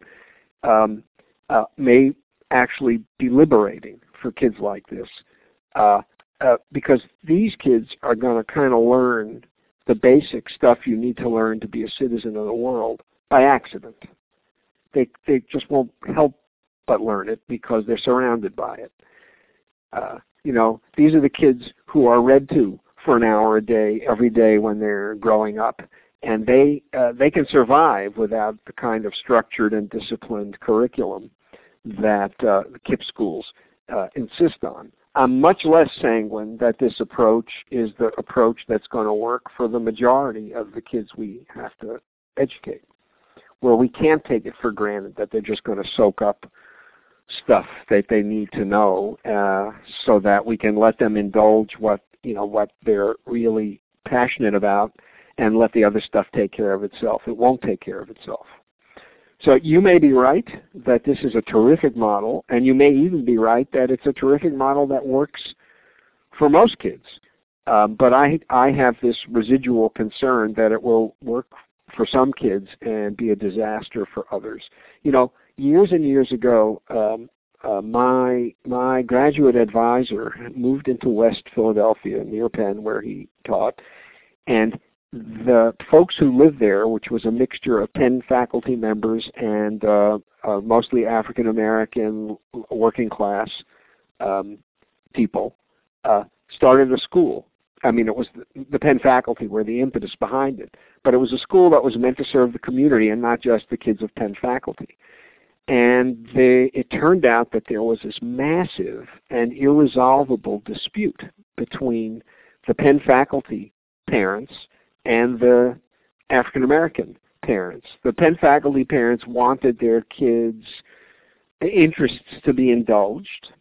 Speaker 2: um, uh, may actually be liberating for kids like this. Uh, uh, because these kids are going to kind of learn the basic stuff you need to learn to be a citizen of the world by accident. They they just won't help but learn it because they're surrounded by it. Uh, you know, these are the kids who are read to for an hour a day every day when they're growing up and they uh, they can survive without the kind of structured and disciplined curriculum that uh, the KIPP schools uh, insist on. I'm much less sanguine that this approach is the approach that's going to work for the majority of the kids we have to educate, where we can't take it for granted that they're just going to soak up stuff that they need to know uh, so that we can let them indulge what you know what they're really passionate about and let the other stuff take care of itself. It won't take care of itself. So you may be right that this is a terrific model, and you may even be right that it's a terrific model that works for most kids. Um, but I I have this residual concern that it will work for some kids and be a disaster for others. You know, years and years ago, um, uh, my my graduate advisor moved into West Philadelphia near Penn, where he taught, and the folks who lived there, which was a mixture of Penn faculty members and uh, uh, mostly African American working class um, people, uh, started a school. I mean, it was the, the Penn faculty were the impetus behind it, but it was a school that was meant to serve the community and not just the kids of Penn faculty. And they, it turned out that there was this massive and irresolvable dispute between the Penn faculty parents and the African American parents. The Penn faculty parents wanted their kids' interests to be indulged,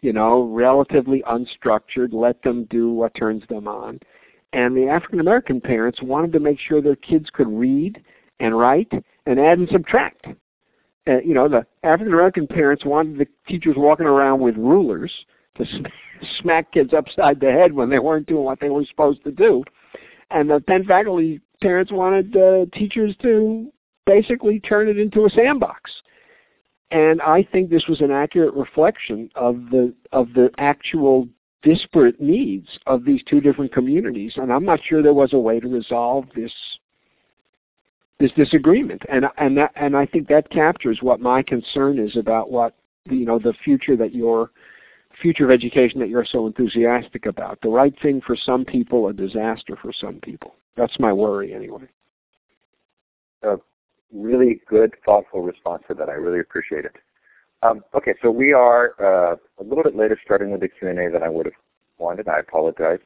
Speaker 2: you know, relatively unstructured, let them do what turns them on. And the African American parents wanted to make sure their kids could read and write and add and subtract uh, you know, the African American parents wanted the teachers walking around with rulers to sm- smack kids upside the head when they weren't doing what they were supposed to do, and the Penn faculty parents wanted uh, teachers to basically turn it into a sandbox. And I think this was an accurate reflection of the of the actual disparate needs of these two different communities. And I'm not sure there was a way to resolve this this disagreement, and and that, and I think that captures what my concern is about what you know the future that your future of education that you're so enthusiastic about. The right thing for some people, a disaster for some people. That's my worry, anyway.
Speaker 1: A really good, thoughtful response to that. I really appreciate it. Um, okay, so we are uh, a little bit later starting with the Q&A than I would have wanted. I apologize.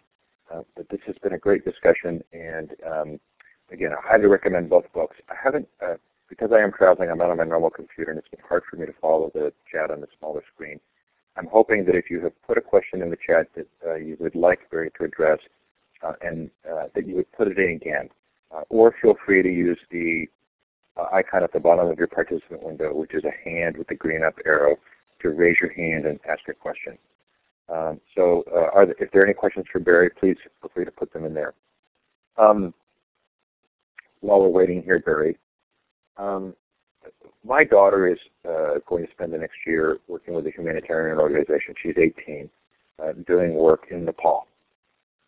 Speaker 1: Uh, but this has been a great discussion, and um, again, I highly recommend both books. I haven't, uh, because I am traveling, I'm not on my normal computer, and it's been hard for me to follow the chat on the smaller screen. I'm hoping that if you have put a question in the chat that uh, you would like Barry to address, uh, and uh, that you would put it in again. Uh, or feel free to use the uh, icon at the bottom of your participant window, which is a hand with the green up arrow to raise your hand and ask a question. Um, so uh, there, if there are any questions for Barry, please feel free to put them in there. Um, while we're waiting here, Barry, um, my daughter is uh, going to spend the next year working with a humanitarian organization. She's 18, uh, doing work in Nepal.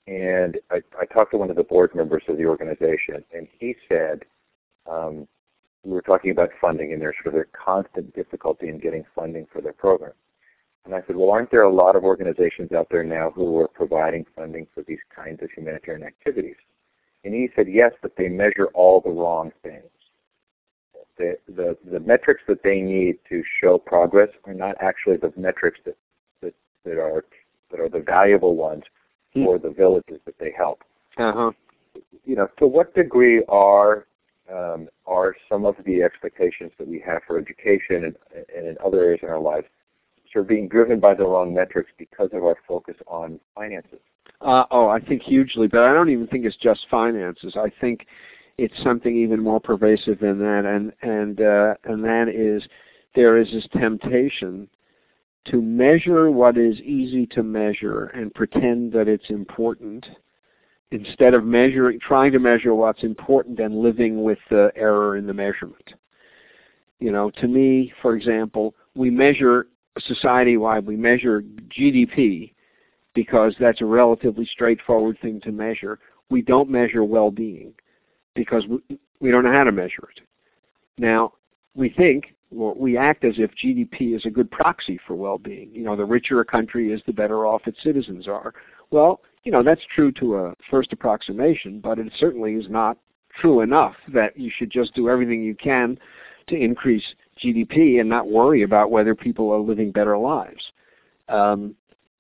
Speaker 1: And I, I, talked to one of the board members of the organization, and he said um, we were talking about funding, and there's sort of a constant difficulty in getting funding for their program. And I said, well, aren't there a lot of organizations out there now who are providing funding for these kinds of humanitarian activities? And he said, yes, but they measure all the wrong things. The, the, the metrics that they need to show progress are not actually the metrics that, that, that, are, that are the valuable ones hmm. for the villages that they help.
Speaker 2: Uh-huh.
Speaker 1: You know, to what degree are um, are some of the expectations that we have for education and, and in other areas in our lives sort of being driven by the wrong metrics because of our focus on finances?
Speaker 2: Uh, oh, I think hugely, but I don't even think it's just finances. I think it's something even more pervasive than that, and and uh, and that is there is this temptation to measure what is easy to measure and pretend that it's important instead of measuring trying to measure what's important and living with the error in the measurement you know to me for example we measure society-wide, we measure GDP because that's a relatively straightforward thing to measure. We don't measure well-being because we, don't know how to measure it. Now, we think, well, we act as if GDP is a good proxy for well-being. You know, the richer a country is, the better off its citizens are. Well, you know, that's true to a first approximation, but it certainly is not true enough that you should just do everything you can to increase GDP and not worry about whether people are living better lives. Um,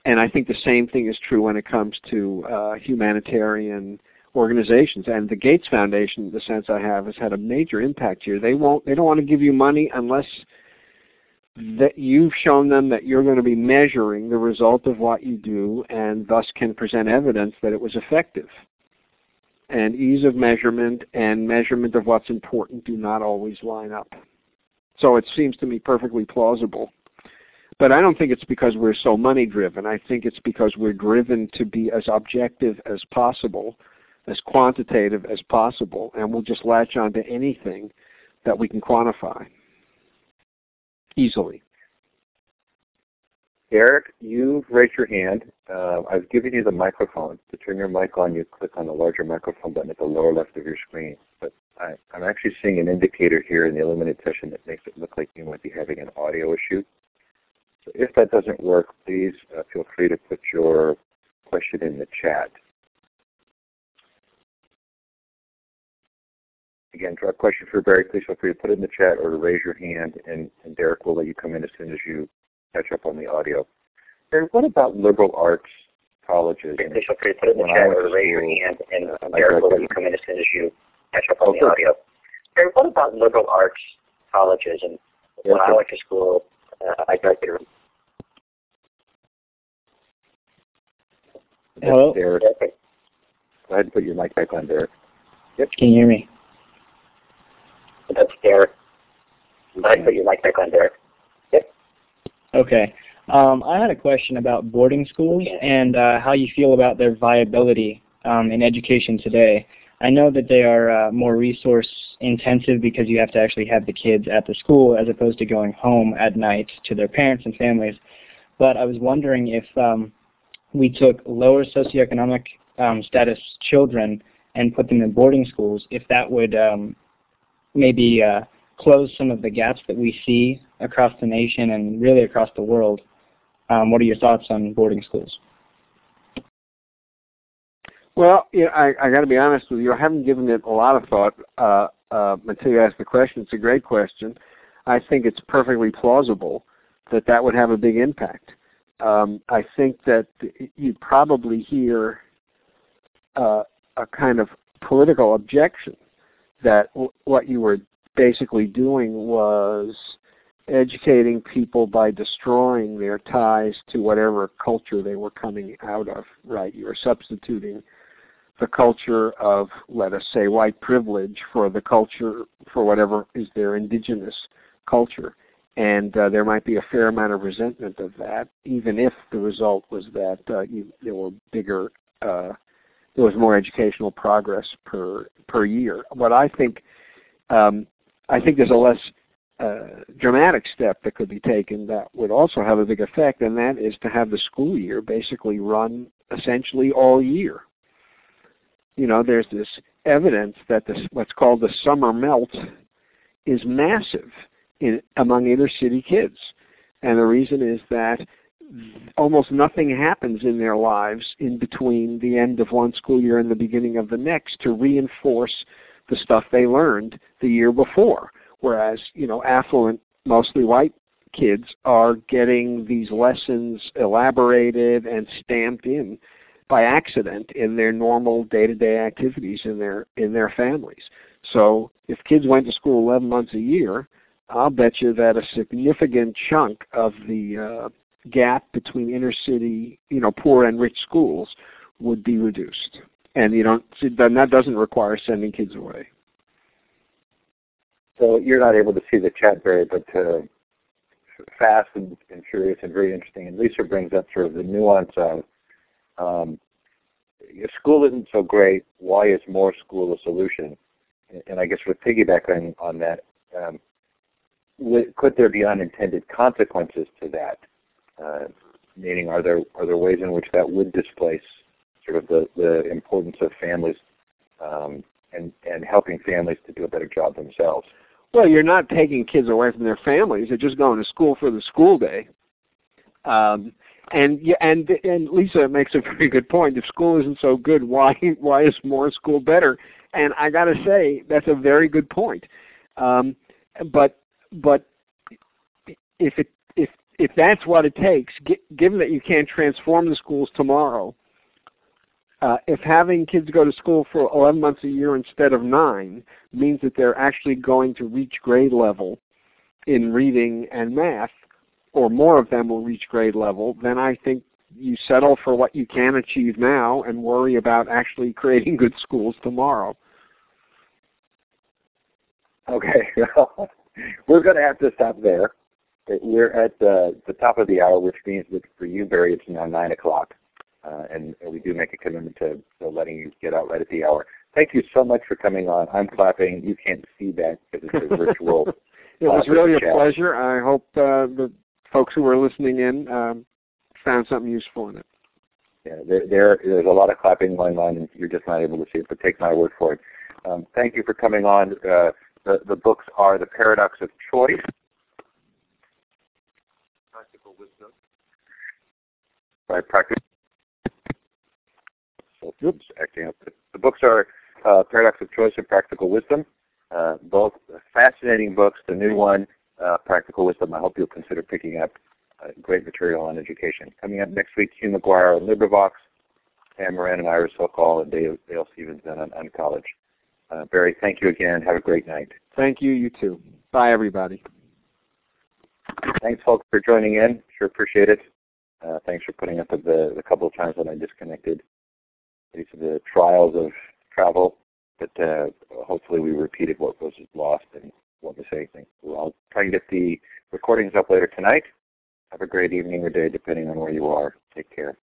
Speaker 2: and I think the same thing is true when it comes to uh, humanitarian organizations. And the Gates Foundation, the sense I have, has had a major impact here. They won't. They don't want to give you money unless that you've shown them that you're going to be measuring the result of what you do, and thus can present evidence that it was effective. And ease of measurement and measurement of what's important do not always line up. So it seems to me perfectly plausible. But I don't think it's because we're so money driven. I think it's because we're driven to be as objective as possible, as quantitative as possible, and we'll just latch onto anything that we can quantify easily.
Speaker 1: Eric, you've raised your hand. Uh, I've given you the microphone. To turn your mic on, you click on the larger microphone button at the lower left of your screen. But I, am actually seeing an indicator here in the Elluminate session that makes it look like you might be having an audio issue. So if that doesn't work, please uh, feel free to put your question in the chat. Again, draw a question for Barry, please feel free to put it in the chat or to raise your hand, and, and Derek will let you come in as soon as you catch up on the audio. Barry, what about liberal arts colleges?
Speaker 3: Please feel free to put it in the chat or raise your hand, and uh, Derek will let you come in as soon as you catch up on the audio. And what about liberal arts colleges? And when I went to school, uh, I graduated.
Speaker 4: Hello?
Speaker 1: Derek. Go ahead and put your mic back on, Derek.
Speaker 4: Yep. Can you hear me?
Speaker 3: That's ahead and put your mic back on, Derek. Yep.
Speaker 4: Okay. Um, I had a question about boarding schools and uh, how you feel about their viability um, in education today. I know that they are uh, more resource intensive because you have to actually have the kids at the school as opposed to going home at night to their parents and families. But I was wondering if um, we took lower socioeconomic um, status children and put them in boarding schools, if that would um, maybe uh, close some of the gaps that we see across the nation and really across the world. Um, what are your thoughts on boarding schools?
Speaker 2: Well, you know, I, I got to be honest with you. I haven't given it a lot of thought uh, uh, until you asked the question. It's a great question. I think it's perfectly plausible that that would have a big impact. Um, I think that you'd probably hear uh, a kind of political objection that w- what you were basically doing was educating people by destroying their ties to whatever culture they were coming out of, right? You were substituting the culture of, let us say, white privilege for the culture, for whatever is their indigenous culture. And uh, there might be a fair amount of resentment of that, even if the result was that uh, you, there were bigger, uh, there was more educational progress per per year. What I think, um, I think there's a less uh, dramatic step that could be taken that would also have a big effect, and that is to have the school year basically run essentially all year. You know, there's this evidence that this what's called the summer melt is massive in among inner city kids, and the reason is that almost nothing happens in their lives in between the end of one school year and the beginning of the next to reinforce the stuff they learned the year before whereas you know affluent, mostly white kids are getting these lessons elaborated and stamped in by accident in their normal day-to-day activities in their in their families. So if kids went to school 11 months a year, I'll bet you that a significant chunk of the uh, gap between inner city, you know, poor and rich schools would be reduced. And you don't, that doesn't require sending kids away.
Speaker 1: So you're not able to see the chat, Barry, but uh, fast and, and, curious and very interesting. And Lisa brings up sort of the nuance of um, if school isn't so great, why is more school a solution? And I guess with piggybacking on that, um, could there be unintended consequences to that? Uh, meaning, are there are there ways in which that would displace sort of the, the importance of families um, and and helping families to do a better job themselves?
Speaker 2: Well, you're not taking kids away from their families; they're just going to school for the school day. Um, and and and Lisa makes a very good point. If school isn't so good, why why is more school better? And I got to say that's a very good point. Um, but but if it if that's what it takes, given that you can't transform the schools tomorrow, uh, if having kids go to school for 11 months a year instead of nine means that they're actually going to reach grade level in reading and math, or more of them will reach grade level, then I think you settle for what you can achieve now and worry about actually creating good schools tomorrow.
Speaker 1: Okay, we're going to have to stop there. We're at the, the top of the hour, which means that for you, Barry, it's now 9 o'clock. Uh, and, and, we do make a commitment to, to, letting you get out right at the hour. Thank you so much for coming on. I'm clapping. You can't see that because it's a virtual.
Speaker 2: it was really a pleasure. I hope uh, the folks who were listening in um, found something useful in it.
Speaker 1: Yeah, there, there, there's a lot of clapping going on, and you're just not able to see it. But take my word for it. Um, thank you for coming on. Uh, the, the books are The Paradox of Choice. Practical Wisdom. By Practice oops, acting up. The books are uh, Paradox of Choice and Practical Wisdom. Uh, both fascinating books. The new one, uh, Practical Wisdom, I hope you'll consider picking up. Uh, great material on education. Coming up next week, Hugh McGuire on LibriVox, Pam Moran and Ira Socol, and Dale, Dale Stephens on Uncollege. Uh, Barry, thank you again. Have a great night.
Speaker 2: Thank you. You too. Bye, everybody.
Speaker 1: Thanks, folks, for joining in. Sure appreciate it. Uh, thanks for putting up with the, the couple of times that I disconnected these are the trials of travel, but uh, hopefully we repeated what was lost and won't miss anything. Well, I'll try and get the recordings up later tonight. Have a great evening or day, depending on where you are. Take care.